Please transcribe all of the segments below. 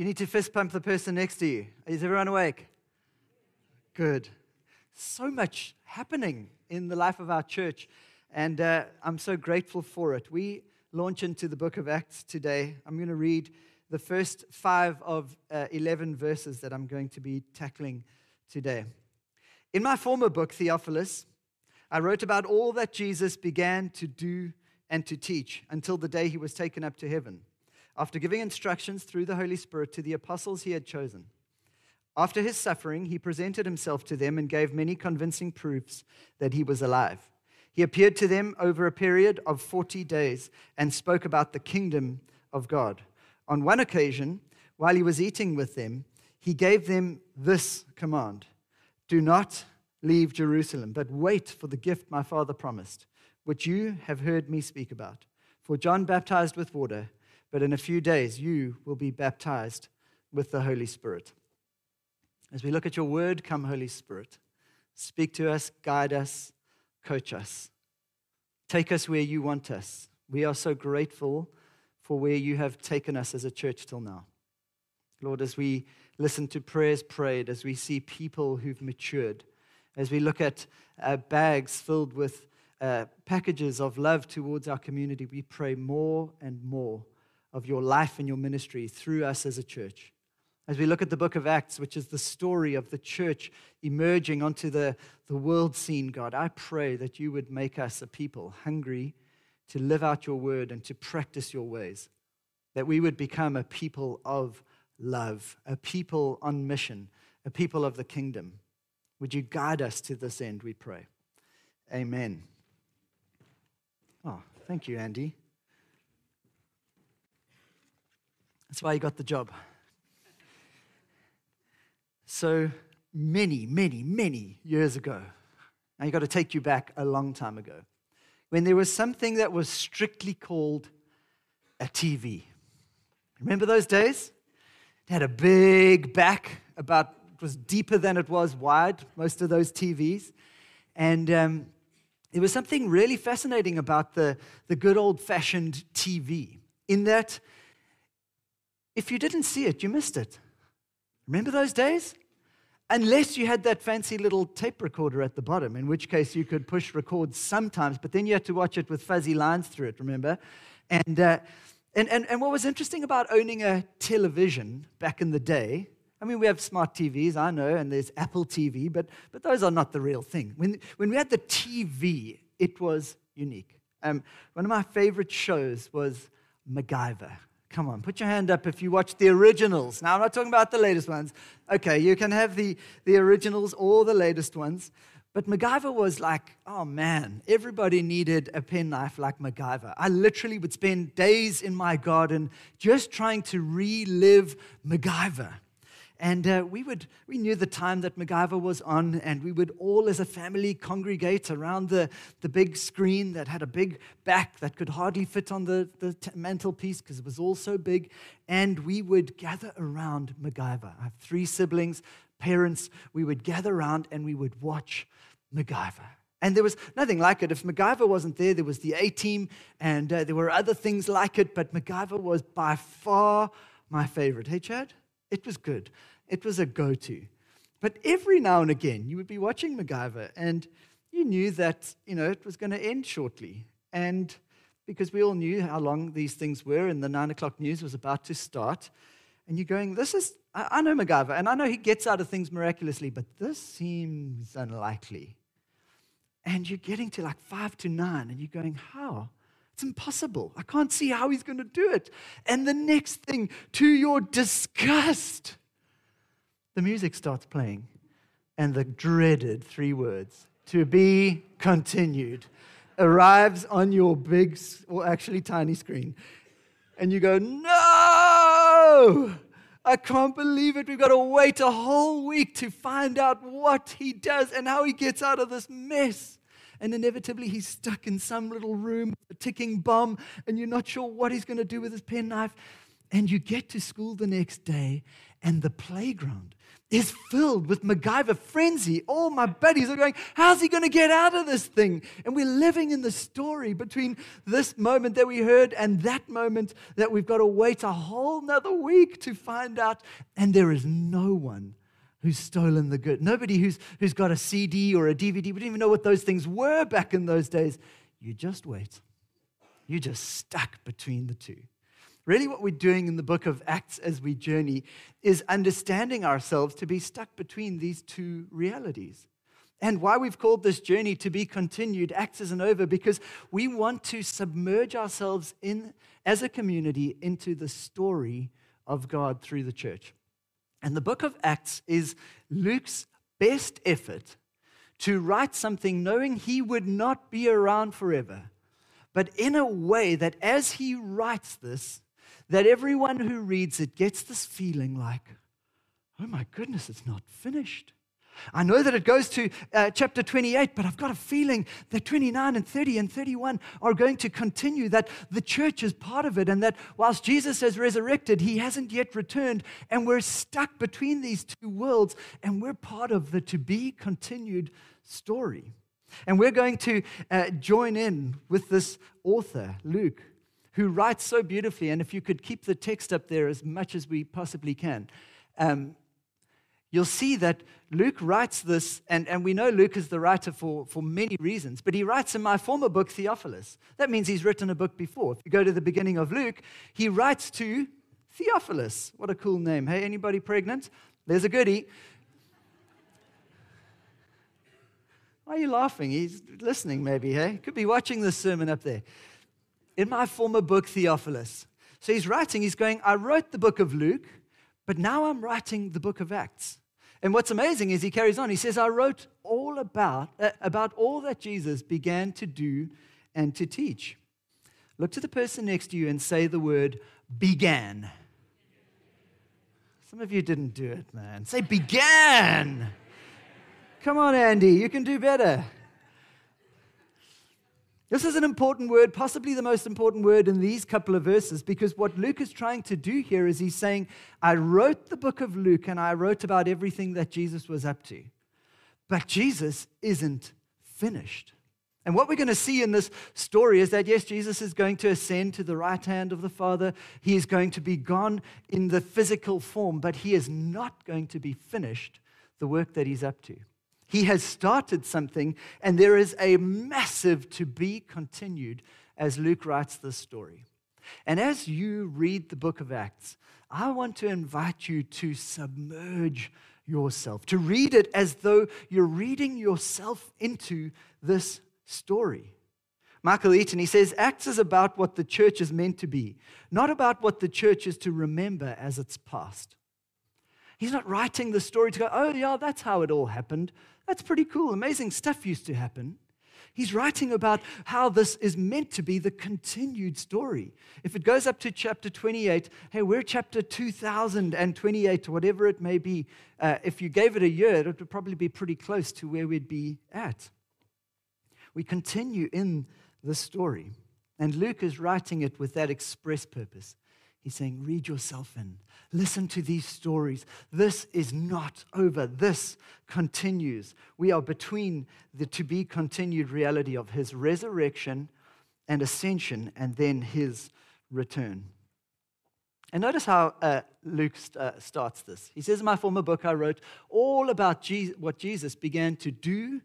You need to fist pump the person next to you? Is everyone awake? Good. So much happening in the life of our church, and uh, I'm so grateful for it. We launch into the book of Acts today. I'm going to read the first five of uh, 11 verses that I'm going to be tackling today. In my former book, Theophilus, I wrote about all that Jesus began to do and to teach until the day he was taken up to heaven, after giving instructions through the Holy Spirit to the apostles he had chosen. After his suffering, he presented himself to them and gave many convincing proofs that he was alive. He appeared to them over a period of 40 days and spoke about the kingdom of God. On one occasion, while he was eating with them, he gave them this command Do not leave Jerusalem, but wait for the gift my father promised, which you have heard me speak about. For John baptized with water, but in a few days you will be baptized with the Holy Spirit. As we look at your word, come, Holy Spirit. Speak to us, guide us, coach us. Take us where you want us. We are so grateful for where you have taken us as a church till now. Lord, as we listen to prayers prayed, as we see people who've matured, as we look at uh, bags filled with uh, packages of love towards our community, we pray more and more of your life and your ministry through us as a church. As we look at the book of Acts, which is the story of the church emerging onto the, the world scene, God, I pray that you would make us a people hungry to live out your word and to practice your ways, that we would become a people of love, a people on mission, a people of the kingdom. Would you guide us to this end, we pray? Amen. Oh, thank you, Andy. That's why you got the job. So many, many, many years ago, now you've got to take you back a long time ago, when there was something that was strictly called a TV. Remember those days? It had a big back, about it was deeper than it was wide, most of those TVs. And um, there was something really fascinating about the, the good old fashioned TV, in that if you didn't see it, you missed it. Remember those days? Unless you had that fancy little tape recorder at the bottom, in which case you could push record sometimes, but then you had to watch it with fuzzy lines through it, remember? And, uh, and, and, and what was interesting about owning a television back in the day, I mean, we have smart TVs, I know, and there's Apple TV, but, but those are not the real thing. When, when we had the TV, it was unique. Um, one of my favorite shows was MacGyver. Come on, put your hand up if you watch the originals. Now, I'm not talking about the latest ones. Okay, you can have the, the originals or the latest ones. But MacGyver was like, oh man, everybody needed a penknife like MacGyver. I literally would spend days in my garden just trying to relive MacGyver. And uh, we, would, we knew the time that MacGyver was on, and we would all as a family congregate around the, the big screen that had a big back that could hardly fit on the, the t- mantelpiece because it was all so big. And we would gather around MacGyver. I have three siblings, parents. We would gather around and we would watch MacGyver. And there was nothing like it. If MacGyver wasn't there, there was the A team, and uh, there were other things like it, but MacGyver was by far my favorite. Hey, Chad? It was good. It was a go to. But every now and again, you would be watching MacGyver and you knew that, you know, it was going to end shortly. And because we all knew how long these things were and the nine o'clock news was about to start. And you're going, this is, I know MacGyver and I know he gets out of things miraculously, but this seems unlikely. And you're getting to like five to nine and you're going, how? It's impossible. I can't see how he's going to do it. And the next thing, to your disgust, the music starts playing and the dreaded three words, to be continued, arrives on your big, or actually tiny screen. And you go, no! I can't believe it. We've got to wait a whole week to find out what he does and how he gets out of this mess and inevitably he's stuck in some little room, a ticking bomb, and you're not sure what he's going to do with his penknife. And you get to school the next day, and the playground is filled with MacGyver frenzy. All my buddies are going, How's he going to get out of this thing? And we're living in the story between this moment that we heard and that moment that we've got to wait a whole nother week to find out. And there is no one who's stolen the good. Nobody who's, who's got a CD or a DVD. We didn't even know what those things were back in those days. You just wait. You're just stuck between the two. Really, what we're doing in the book of Acts as we journey is understanding ourselves to be stuck between these two realities. And why we've called this journey to be continued, Acts isn't over, because we want to submerge ourselves in, as a community into the story of God through the church. And the book of Acts is Luke's best effort to write something knowing he would not be around forever, but in a way that as he writes this, that everyone who reads it gets this feeling like, oh my goodness, it's not finished. I know that it goes to uh, chapter 28, but I've got a feeling that 29 and 30 and 31 are going to continue, that the church is part of it, and that whilst Jesus has resurrected, he hasn't yet returned, and we're stuck between these two worlds, and we're part of the to be continued story. And we're going to uh, join in with this author, Luke, who writes so beautifully. And if you could keep the text up there as much as we possibly can. Um, you'll see that Luke writes this, and, and we know Luke is the writer for, for many reasons, but he writes in my former book, Theophilus. That means he's written a book before. If you go to the beginning of Luke, he writes to Theophilus. What a cool name. Hey, anybody pregnant? There's a goodie. Why are you laughing? He's listening, maybe, hey? Could be watching this sermon up there. In my former book, Theophilus. So he's writing, he's going, I wrote the book of Luke, but now I'm writing the book of Acts. And what's amazing is he carries on. He says, I wrote all about, uh, about all that Jesus began to do and to teach. Look to the person next to you and say the word began. Some of you didn't do it, man. Say began. Come on, Andy, you can do better. This is an important word, possibly the most important word in these couple of verses, because what Luke is trying to do here is he's saying, I wrote the book of Luke and I wrote about everything that Jesus was up to. But Jesus isn't finished. And what we're going to see in this story is that, yes, Jesus is going to ascend to the right hand of the Father. He is going to be gone in the physical form, but he is not going to be finished the work that he's up to. He has started something, and there is a massive to be continued as Luke writes this story. And as you read the book of Acts, I want to invite you to submerge yourself, to read it as though you're reading yourself into this story. Michael Eaton, he says, Acts is about what the church is meant to be, not about what the church is to remember as its past. He's not writing the story to go, oh, yeah, that's how it all happened. That's pretty cool. Amazing stuff used to happen. He's writing about how this is meant to be the continued story. If it goes up to chapter 28, hey, we're chapter 2028, or whatever it may be. Uh, if you gave it a year, it would probably be pretty close to where we'd be at. We continue in the story. And Luke is writing it with that express purpose. He's saying, read yourself in. Listen to these stories. This is not over. This continues. We are between the to be continued reality of his resurrection and ascension and then his return. And notice how uh, Luke uh, starts this. He says, In my former book, I wrote all about Jesus, what Jesus began to do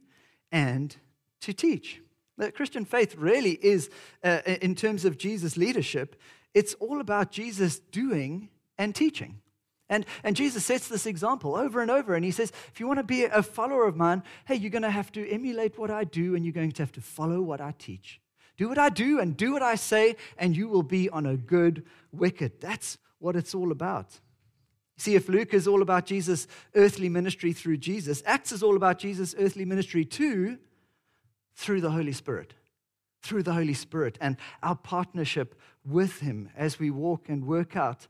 and to teach. The Christian faith really is, uh, in terms of Jesus' leadership, it's all about Jesus doing and teaching. And, and Jesus sets this example over and over. And he says, if you want to be a follower of mine, hey, you're going to have to emulate what I do and you're going to have to follow what I teach. Do what I do and do what I say, and you will be on a good wicket. That's what it's all about. See, if Luke is all about Jesus' earthly ministry through Jesus, Acts is all about Jesus' earthly ministry too through the Holy Spirit through the Holy Spirit and our partnership with Him as we walk and work out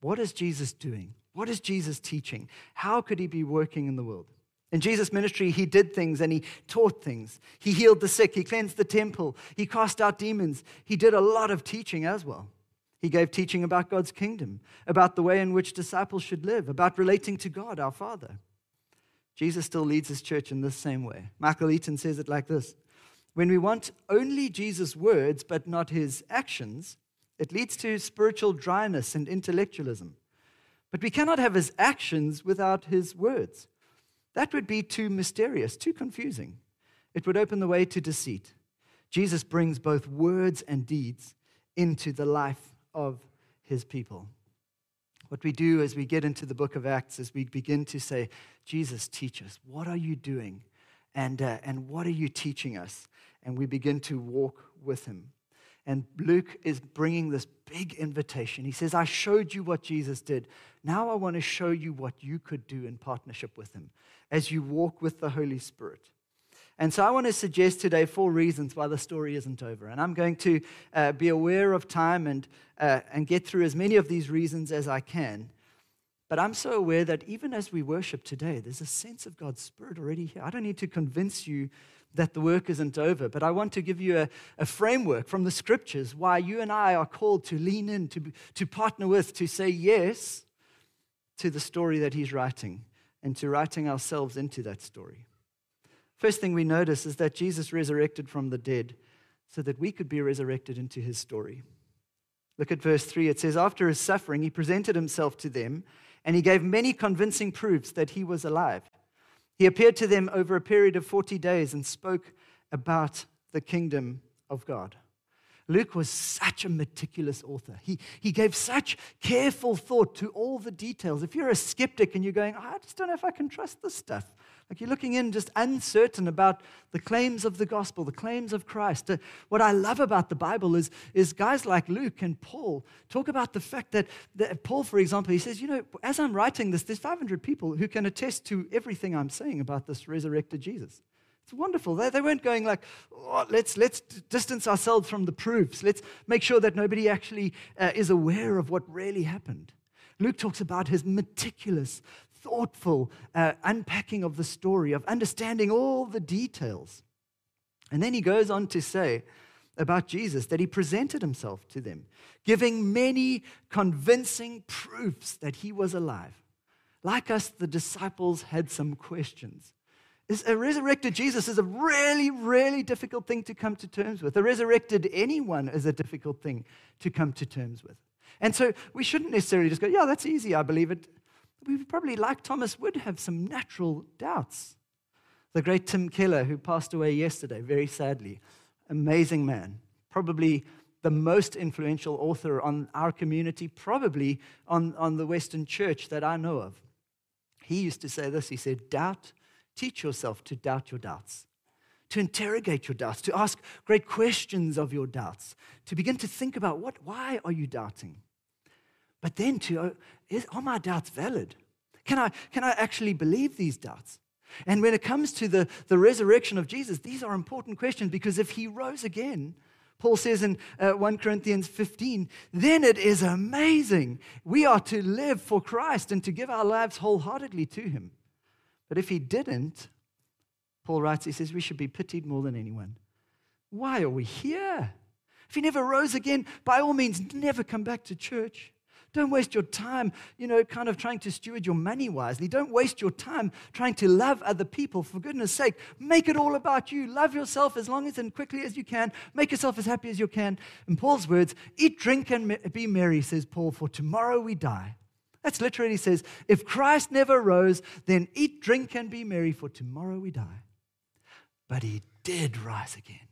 what is Jesus doing? What is Jesus teaching? How could He be working in the world? In Jesus' ministry, he did things and he taught things. He healed the sick, he cleansed the temple, he cast out demons. He did a lot of teaching as well. He gave teaching about God's kingdom, about the way in which disciples should live, about relating to God, our Father. Jesus still leads his church in this same way. Michael Eaton says it like this When we want only Jesus' words but not his actions, it leads to spiritual dryness and intellectualism. But we cannot have his actions without his words. That would be too mysterious, too confusing. It would open the way to deceit. Jesus brings both words and deeds into the life of his people. What we do as we get into the book of Acts is we begin to say, Jesus, teach us. What are you doing? And, uh, and what are you teaching us? And we begin to walk with him. And Luke is bringing this big invitation. He says, I showed you what Jesus did. Now I want to show you what you could do in partnership with him as you walk with the Holy Spirit. And so I want to suggest today four reasons why the story isn't over. And I'm going to uh, be aware of time and, uh, and get through as many of these reasons as I can. But I'm so aware that even as we worship today, there's a sense of God's Spirit already here. I don't need to convince you that the work isn't over, but I want to give you a, a framework from the scriptures why you and I are called to lean in, to, to partner with, to say yes to the story that He's writing, and to writing ourselves into that story. First thing we notice is that Jesus resurrected from the dead so that we could be resurrected into his story. Look at verse 3. It says, After his suffering, he presented himself to them, and he gave many convincing proofs that he was alive. He appeared to them over a period of 40 days and spoke about the kingdom of God. Luke was such a meticulous author. He, he gave such careful thought to all the details. If you're a skeptic and you're going, oh, I just don't know if I can trust this stuff, like you're looking in just uncertain about the claims of the gospel, the claims of Christ. Uh, what I love about the Bible is, is guys like Luke and Paul talk about the fact that, that Paul, for example, he says, you know, as I'm writing this, there's 500 people who can attest to everything I'm saying about this resurrected Jesus. It's wonderful. They, they weren't going like, oh, let's, let's distance ourselves from the proofs. Let's make sure that nobody actually uh, is aware of what really happened. Luke talks about his meticulous, thoughtful uh, unpacking of the story, of understanding all the details. And then he goes on to say about Jesus that he presented himself to them, giving many convincing proofs that he was alive. Like us, the disciples had some questions. Is a resurrected Jesus is a really, really difficult thing to come to terms with. A resurrected anyone is a difficult thing to come to terms with. And so we shouldn't necessarily just go, yeah, that's easy, I believe it we probably, like Thomas, would have some natural doubts. The great Tim Keller, who passed away yesterday, very sadly, amazing man, probably the most influential author on our community, probably on, on the Western church that I know of. He used to say this he said, Doubt, teach yourself to doubt your doubts, to interrogate your doubts, to ask great questions of your doubts, to begin to think about what, why are you doubting? But then to, uh, is, are my doubts valid? Can I, can I actually believe these doubts? And when it comes to the, the resurrection of Jesus, these are important questions because if he rose again, Paul says in uh, 1 Corinthians 15, then it is amazing. We are to live for Christ and to give our lives wholeheartedly to him. But if he didn't, Paul writes, he says, we should be pitied more than anyone. Why are we here? If he never rose again, by all means, never come back to church. Don't waste your time, you know, kind of trying to steward your money wisely. Don't waste your time trying to love other people. For goodness sake, make it all about you. Love yourself as long as and quickly as you can. Make yourself as happy as you can. In Paul's words, eat, drink, and be merry, says Paul, for tomorrow we die. That's literally says, if Christ never rose, then eat, drink, and be merry, for tomorrow we die. But he did rise again.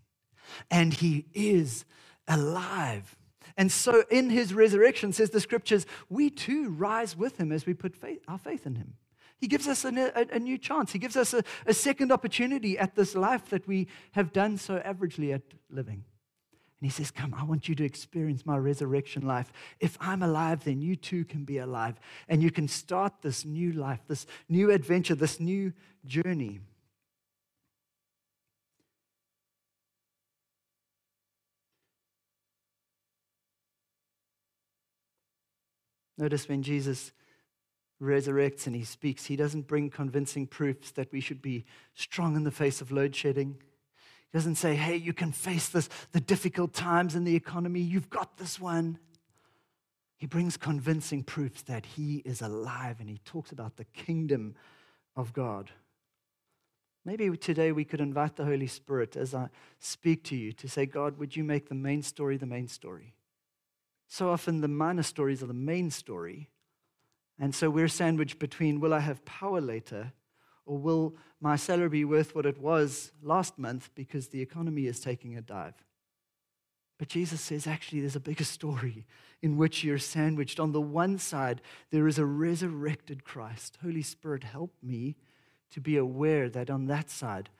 And he is alive. And so, in his resurrection, says the scriptures, we too rise with him as we put faith, our faith in him. He gives us a, a, a new chance. He gives us a, a second opportunity at this life that we have done so averagely at living. And he says, Come, I want you to experience my resurrection life. If I'm alive, then you too can be alive. And you can start this new life, this new adventure, this new journey. Notice when Jesus resurrects and he speaks, he doesn't bring convincing proofs that we should be strong in the face of load shedding. He doesn't say, hey, you can face this, the difficult times in the economy. You've got this one. He brings convincing proofs that he is alive and he talks about the kingdom of God. Maybe today we could invite the Holy Spirit as I speak to you to say, God, would you make the main story the main story? So often the minor stories are the main story. And so we're sandwiched between will I have power later or will my salary be worth what it was last month because the economy is taking a dive? But Jesus says, actually, there's a bigger story in which you're sandwiched. On the one side, there is a resurrected Christ. Holy Spirit, help me to be aware that on that side,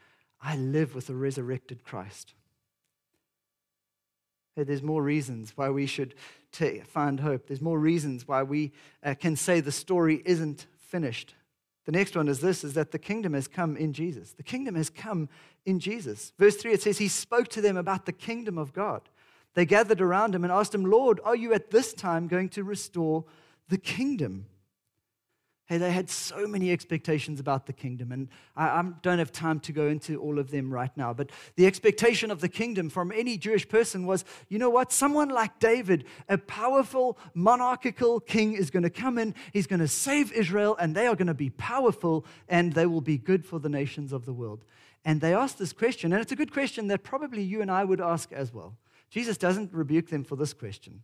I live with a resurrected Christ. There's more reasons why we should t- find hope. There's more reasons why we uh, can say the story isn't finished. The next one is this is that the kingdom has come in Jesus. The kingdom has come in Jesus. Verse 3 it says he spoke to them about the kingdom of God. They gathered around him and asked him, "Lord, are you at this time going to restore the kingdom?" Hey, they had so many expectations about the kingdom, and I, I, don't have time to go into all of them right now. But the expectation of the kingdom from any Jewish person was you know what? Someone like David, a powerful monarchical king, is going to come in, he's going to save Israel, and they are going to be powerful, and they will be good for the nations of the world. And they asked this question, and it's a good question that probably you and I would ask as well. Jesus doesn't rebuke them for this question.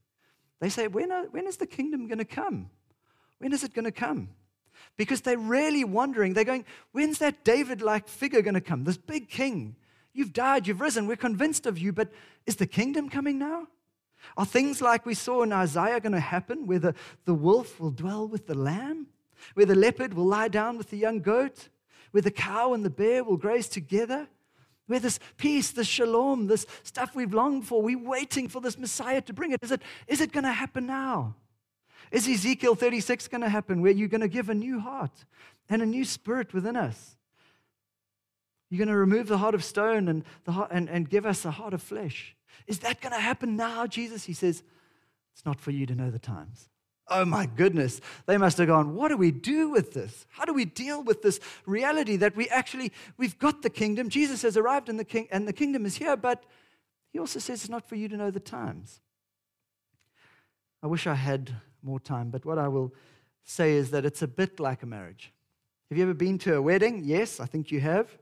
They say, When, are, when is the kingdom going to come? When is it going to come? Because they're really wondering. They're going, when's that David like figure going to come? This big king. You've died, you've risen, we're convinced of you, but is the kingdom coming now? Are things like we saw in Isaiah going to happen, where the, the wolf will dwell with the lamb, where the leopard will lie down with the young goat, where the cow and the bear will graze together? Where this peace, this shalom, this stuff we've longed for, we're waiting for this Messiah to bring it. Is it, is it going to happen now? Is Ezekiel 36 going to happen where you're going to give a new heart and a new spirit within us? You're going to remove the heart of stone and, the heart, and, and give us a heart of flesh. Is that going to happen now, Jesus? He says, It's not for you to know the times. Oh my goodness. They must have gone, What do we do with this? How do we deal with this reality that we actually, we've got the kingdom? Jesus has arrived in the king, and the kingdom is here, but he also says it's not for you to know the times. I wish I had more time, but what I will say is that it's a bit like a marriage. Have you ever been to a wedding? Yes, I think you have.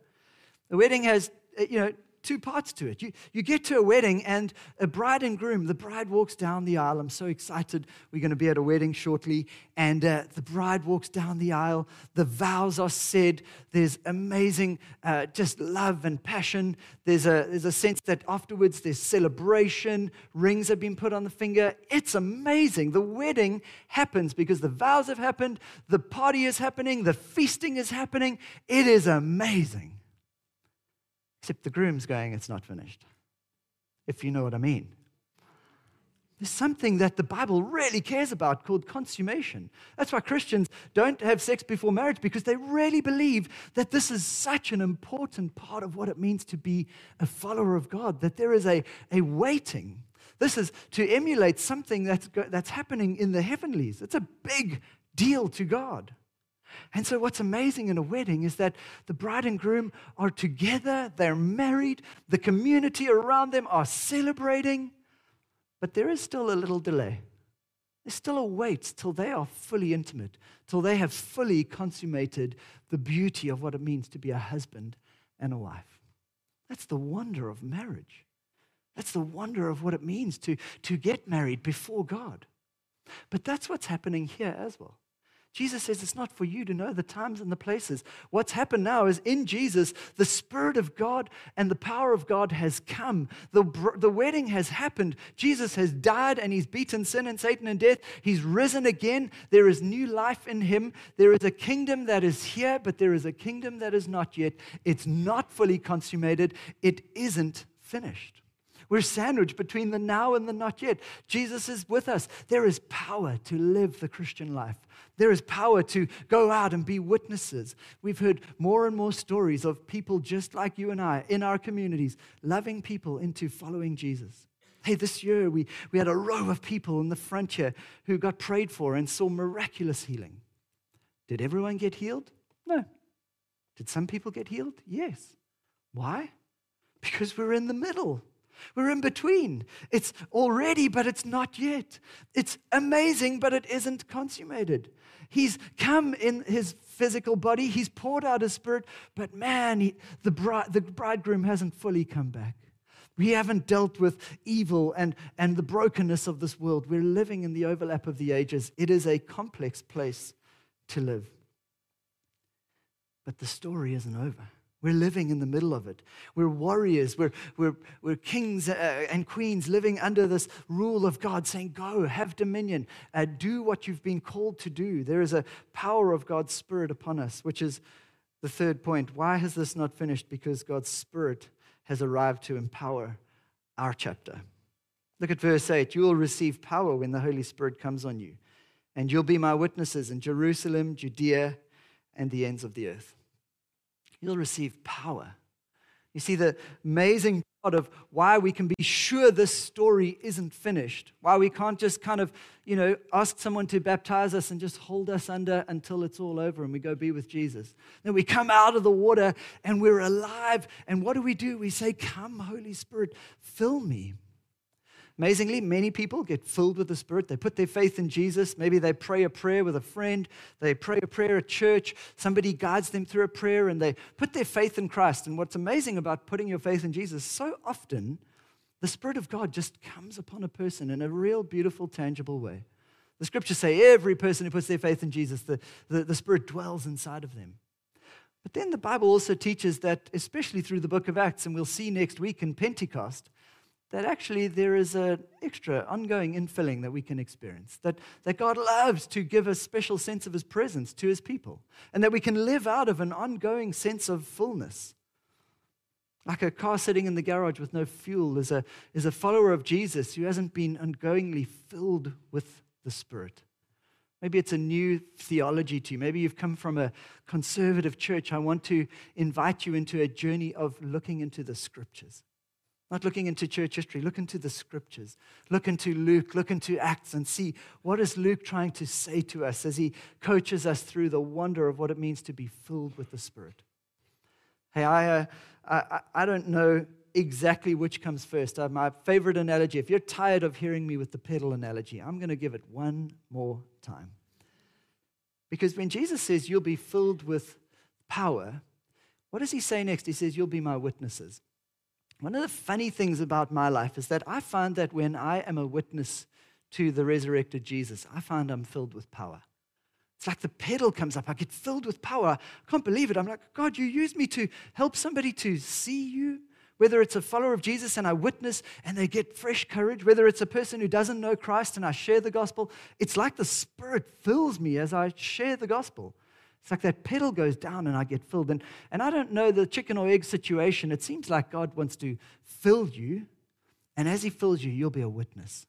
A wedding has, you know, two parts to it. You, you get to a wedding, and a bride and groom, the bride walks down the aisle. I'm so excited. We're going to be at a wedding shortly. And uh, the bride walks down the aisle. The vows are said. There's amazing uh, just love and passion. There's a, there's a sense that afterwards there's celebration. Rings have been put on the finger. It's amazing. The wedding happens because the vows have happened, the party is happening, the feasting is happening. It is amazing. Except the groom's going, it's not finished. If you know what I mean. There's something that the Bible really cares about called consummation. That's why Christians don't have sex before marriage because they really believe that this is such an important part of what it means to be a follower of God, that there is a, a waiting. This is to emulate something that's, that's happening in the heavenlies. It's a big deal to God. And so, what's amazing in a wedding is that the bride and groom are together, they're married, the community around them are celebrating, but there is still a little delay. There's still a wait till they are fully intimate, till they have fully consummated the beauty of what it means to be a husband and a wife. That's the wonder of marriage. That's the wonder of what it means to, to get married before God. But that's what's happening here as well. Jesus says it's not for you to know the times and the places. What's happened now is in Jesus, the Spirit of God and the power of God has come. The, the wedding has happened. Jesus has died and he's beaten sin and Satan and death. He's risen again. There is new life in him. There is a kingdom that is here, but there is a kingdom that is not yet. It's not fully consummated. It isn't finished. We're sandwiched between the now and the not yet. Jesus is with us. There is power to live the Christian life. There is power to go out and be witnesses. We've heard more and more stories of people just like you and I in our communities loving people into following Jesus. Hey, this year we, we had a row of people in the front here who got prayed for and saw miraculous healing. Did everyone get healed? No. Did some people get healed? Yes. Why? Because we're in the middle. We're in between. It's already, but it's not yet. It's amazing, but it isn't consummated. He's come in his physical body, he's poured out his spirit, but man, he, the, bride, the bridegroom hasn't fully come back. We haven't dealt with evil and, and the brokenness of this world. We're living in the overlap of the ages. It is a complex place to live. But the story isn't over. We're living in the middle of it. We're warriors. We're, we're, we're kings uh, and queens living under this rule of God, saying, Go, have dominion, uh, do what you've been called to do. There is a power of God's Spirit upon us, which is the third point. Why has this not finished? Because God's Spirit has arrived to empower our chapter. Look at verse 8. You will receive power when the Holy Spirit comes on you, and you'll be my witnesses in Jerusalem, Judea, and the ends of the earth you'll receive power. You see, the amazing part of why we can be sure this story isn't finished, why we can't just kind of, you know, ask someone to baptize us and just hold us under until it's all over and we go be with Jesus. Then we come out of the water and we're alive. And what do we do? We say, Come, Holy Spirit, fill me. Amazingly, many people get filled with the Spirit. They put their faith in Jesus. Maybe they pray a prayer with a friend. They pray a prayer at church. Somebody guides them through a prayer and they put their faith in Christ. And what's amazing about putting your faith in Jesus, so often the Spirit of God just comes upon a person in a real, beautiful, tangible way. The scriptures say every person who puts their faith in Jesus, the, the, the Spirit dwells inside of them. But then the Bible also teaches that, especially through the book of Acts, and we'll see next week in Pentecost, that actually there is an extra ongoing infilling that we can experience. That, that God loves to give a special sense of his presence to his people, and that we can live out of an ongoing sense of fullness. Like a car sitting in the garage with no fuel is a, is a follower of Jesus who hasn't been ongoingly filled with the Spirit. Maybe it's a new theology to you. Maybe you've come from a conservative church. I want to invite you into a journey of looking into the scriptures not looking into church history, look into the scriptures. Look into Luke, look into Acts, and see what is Luke trying to say to us as he coaches us through the wonder of what it means to be filled with the Spirit. Hey, I, uh, I, I don't know exactly which comes first. Uh, my favorite analogy, if you're tired of hearing me with the pedal analogy, I'm going to give it one more time. Because when Jesus says you'll be filled with power, what does he say next? He says, You'll be my witnesses. One of the funny things about my life is that I find that when I am a witness to the resurrected Jesus, I find I'm filled with power. It's like the pedal comes up. I get filled with power. I can't believe it. I'm like, God, you use me to help somebody to see you. Whether it's a follower of Jesus and I witness and they get fresh courage, whether it's a person who doesn't know Christ and I share the gospel, it's like the Spirit fills me as I share the gospel. It's like that pedal goes down and I get filled. And, and I don't know the chicken or egg situation. It seems like God wants to fill you. And as He fills you, you'll be a witness.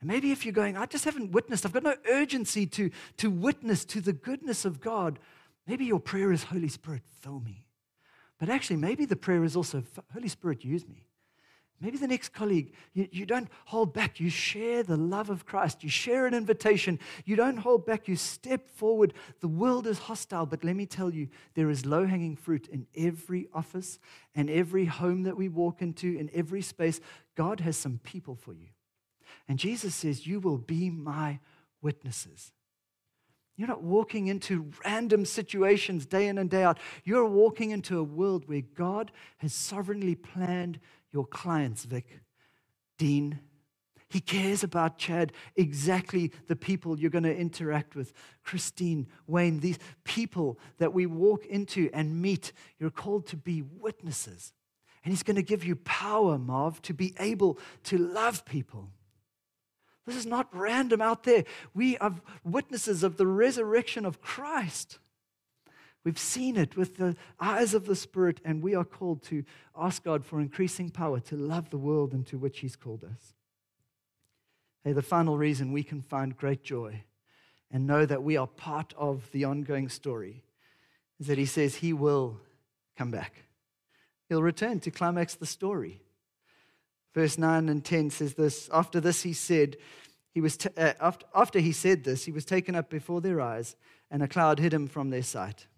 And maybe if you're going, I just haven't witnessed, I've got no urgency to, to witness to the goodness of God, maybe your prayer is, Holy Spirit, fill me. But actually, maybe the prayer is also, Holy Spirit, use me. Maybe the next colleague, you, you, don't hold back. You share the love of Christ. You share an invitation. You don't hold back. You step forward. The world is hostile, but let me tell you, there is low hanging fruit in every office and every home that we walk into, in every space. God has some people for you. And Jesus says, You will be my witnesses. You're not walking into random situations day in and day out. You're walking into a world where God has sovereignly planned your clients, Vic, Dean. He cares about Chad, exactly the people you're going to interact with. Christine, Wayne, these people that we walk into and meet, you're called to be witnesses. And He's going to give you power, Marv, to be able to love people. This is not random out there. We are witnesses of the resurrection of Christ. We've seen it with the eyes of the Spirit, and we are called to ask God for increasing power to love the world into which He's called us. Hey, the final reason we can find great joy and know that we are part of the ongoing story is that He says He will come back. He'll return to climax the story. Verse 9 and 10 says this After this, He said, he was t- uh, after, after he said this, he was taken up before their eyes, and a cloud hid him from their sight.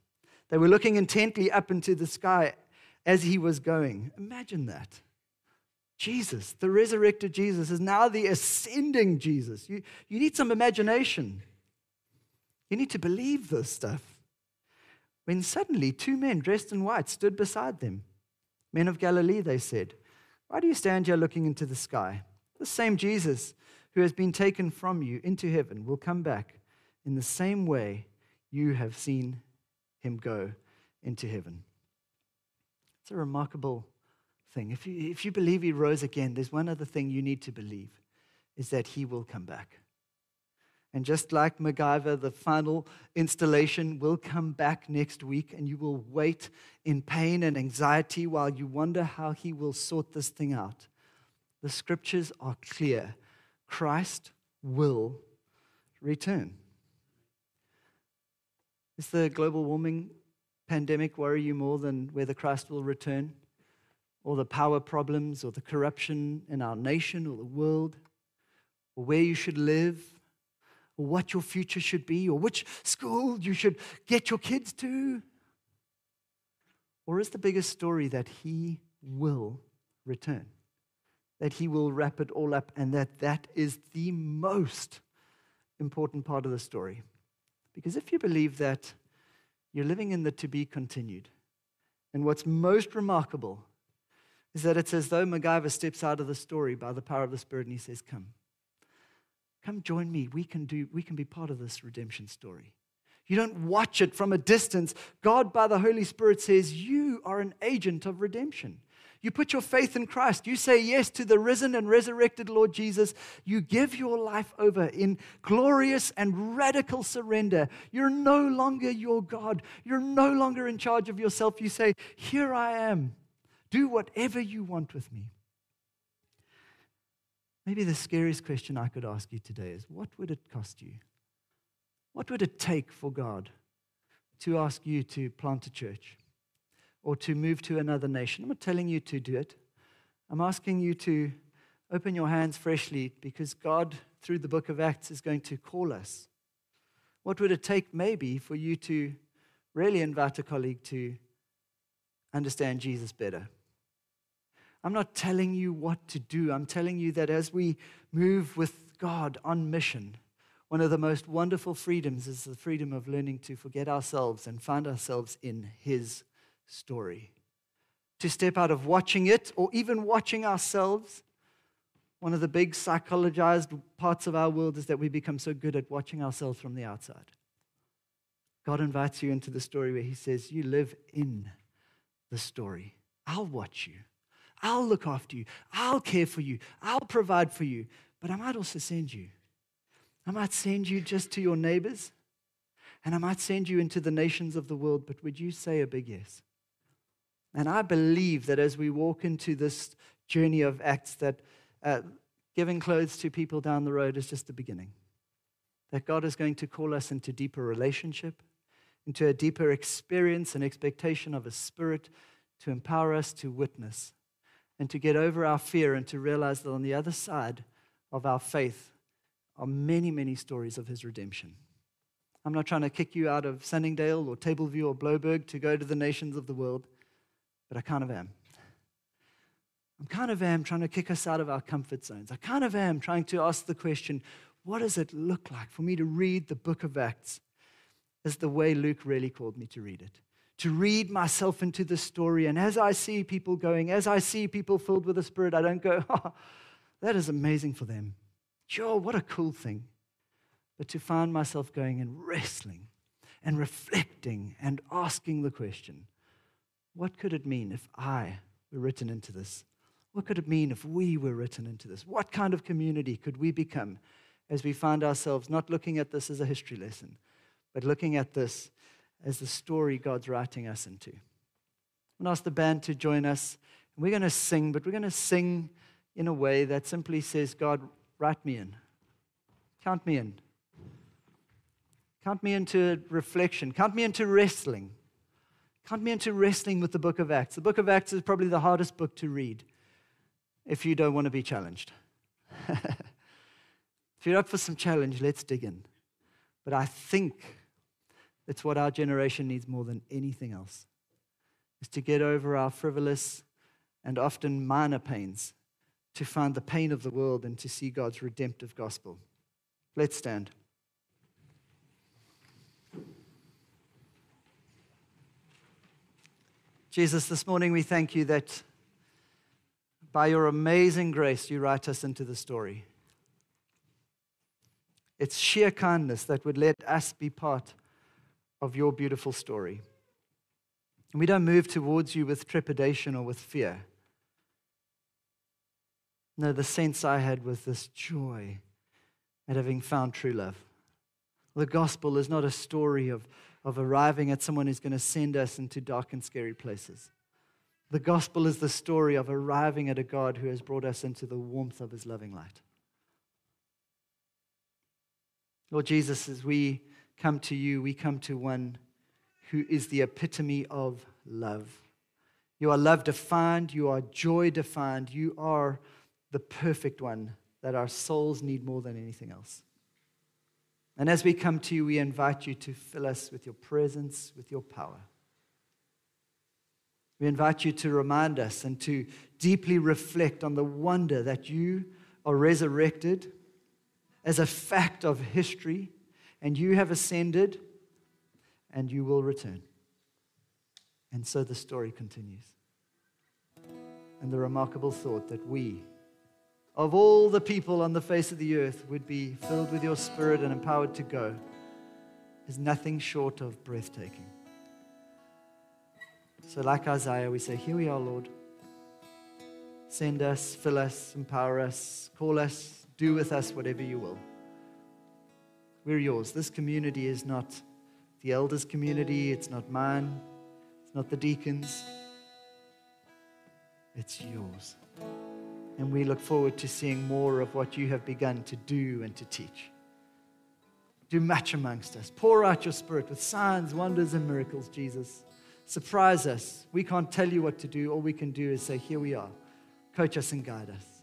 They were looking intently up into the sky as he was going. Imagine that. Jesus, the resurrected Jesus, is now the ascending Jesus. You, you need some imagination. You need to believe this stuff. When suddenly two men dressed in white stood beside them. Men of Galilee, they said, Why do you stand here looking into the sky? The same Jesus who has been taken from you into heaven will come back in the same way you have seen him go into heaven. It's a remarkable thing. If you, if you believe he rose again, there's one other thing you need to believe is that he will come back. And just like MacGyver, the final installation will come back next week, and you will wait in pain and anxiety while you wonder how he will sort this thing out. The scriptures are clear Christ will return. Is the global warming pandemic worry you more than whether Christ will return? Or the power problems, or the corruption in our nation or the world, or where you should live, or what your future should be, or which school you should get your kids to? Or is the biggest story that He will return? That He will wrap it all up, and that that is the most important part of the story? Because if you believe that, you're living in the to be continued. And what's most remarkable is that it's as though MacGyver steps out of the story by the power of the Spirit and he says, Come, come join me. We can, do, we can be part of this redemption story. You don't watch it from a distance. God, by the Holy Spirit, says, You are an agent of redemption. You put your faith in Christ. You say yes to the risen and resurrected Lord Jesus. You give your life over in glorious and radical surrender. You're no longer your God. You're no longer in charge of yourself. You say, Here I am. Do whatever you want with me. Maybe the scariest question I could ask you today is what would it cost you? What would it take for God to ask you to plant a church? Or to move to another nation. I'm not telling you to do it. I'm asking you to open your hands freshly because God, through the book of Acts, is going to call us. What would it take, maybe, for you to really invite a colleague to understand Jesus better? I'm not telling you what to do. I'm telling you that as we move with God on mission, one of the most wonderful freedoms is the freedom of learning to forget ourselves and find ourselves in His story. To step out of watching it or even watching ourselves. One of the big psychologized parts of our world is that we become so good at watching ourselves from the outside. God invites you into the story where He says, You live in the story. I'll watch you. I'll look after you. I'll care for you. I'll provide for you. But I might also send you. I might send you just to your neighbors, and I might send you into the nations of the world. But would you say a big yes? And I believe that as we walk into this journey of Acts, that uh, giving clothes to people down the road is just the beginning. That God is going to call us into deeper relationship, into a deeper experience and expectation of a spirit to empower us to witness and to get over our fear and to realize that on the other side of our faith are many, many stories of his redemption. I'm not trying to kick you out of Sunningdale or Tableview or Blouberg to go to the nations of the world but I kind of am. I'm kind of am trying to kick us out of our comfort zones. I kind of am trying to ask the question what does it look like for me to read the book of Acts as the way Luke really called me to read it? To read myself into the story. And as I see people going, as I see people filled with the Spirit, I don't go, oh, that is amazing for them. Sure, what a cool thing. But to find myself going and wrestling and reflecting and asking the question what could it mean if I were written into this? What could it mean if we were written into this? What kind of community could we become as we find ourselves not looking at this as a history lesson, but looking at this as the story God's writing us into? I'm going to ask the band to join us. And We're going to sing, but we're going to sing in a way that simply says, God, write me in. Count me in. Count me into reflection. Count me into wrestling. Count me into wrestling with the book of Acts. The book of Acts is probably the hardest book to read if you don't want to be challenged. if you're up for some challenge, let's dig in. But I think it's what our generation needs more than anything else is to get over our frivolous and often minor pains to find the pain of the world and to see God's redemptive gospel. Let's stand. Jesus, this morning we thank you that by your amazing grace you write us into the story. It's sheer kindness that would let us be part of your beautiful story. And we don't move towards you with trepidation or with fear. No, the sense I had was this joy at having found true love. The gospel is not a story of, of arriving at someone who's going to send us into dark and scary places. The gospel is the story of arriving at a God who has brought us into the warmth of his loving light. Lord Jesus, as we come to you, we come to one who is the epitome of love. You are love defined, you are joy defined, you are the perfect one that our souls need more than anything else. And as we come to you, we invite you to fill us with your presence, with your power. We invite you to remind us and to deeply reflect on the wonder that you are resurrected as a fact of history, and you have ascended, and you will return. And so the story continues. And the remarkable thought that we, of all the people on the face of the earth, would be filled with your spirit and empowered to go is nothing short of breathtaking. So, like Isaiah, we say, Here we are, Lord. Send us, fill us, empower us, call us, do with us whatever you will. We're yours. This community is not the elders' community, it's not mine, it's not the deacons. It's yours. And we look forward to seeing more of what you have begun to do and to teach. Do much amongst us. Pour out your spirit with signs, wonders, and miracles, Jesus. Surprise us. We can't tell you what to do. All we can do is say, Here we are. Coach us and guide us.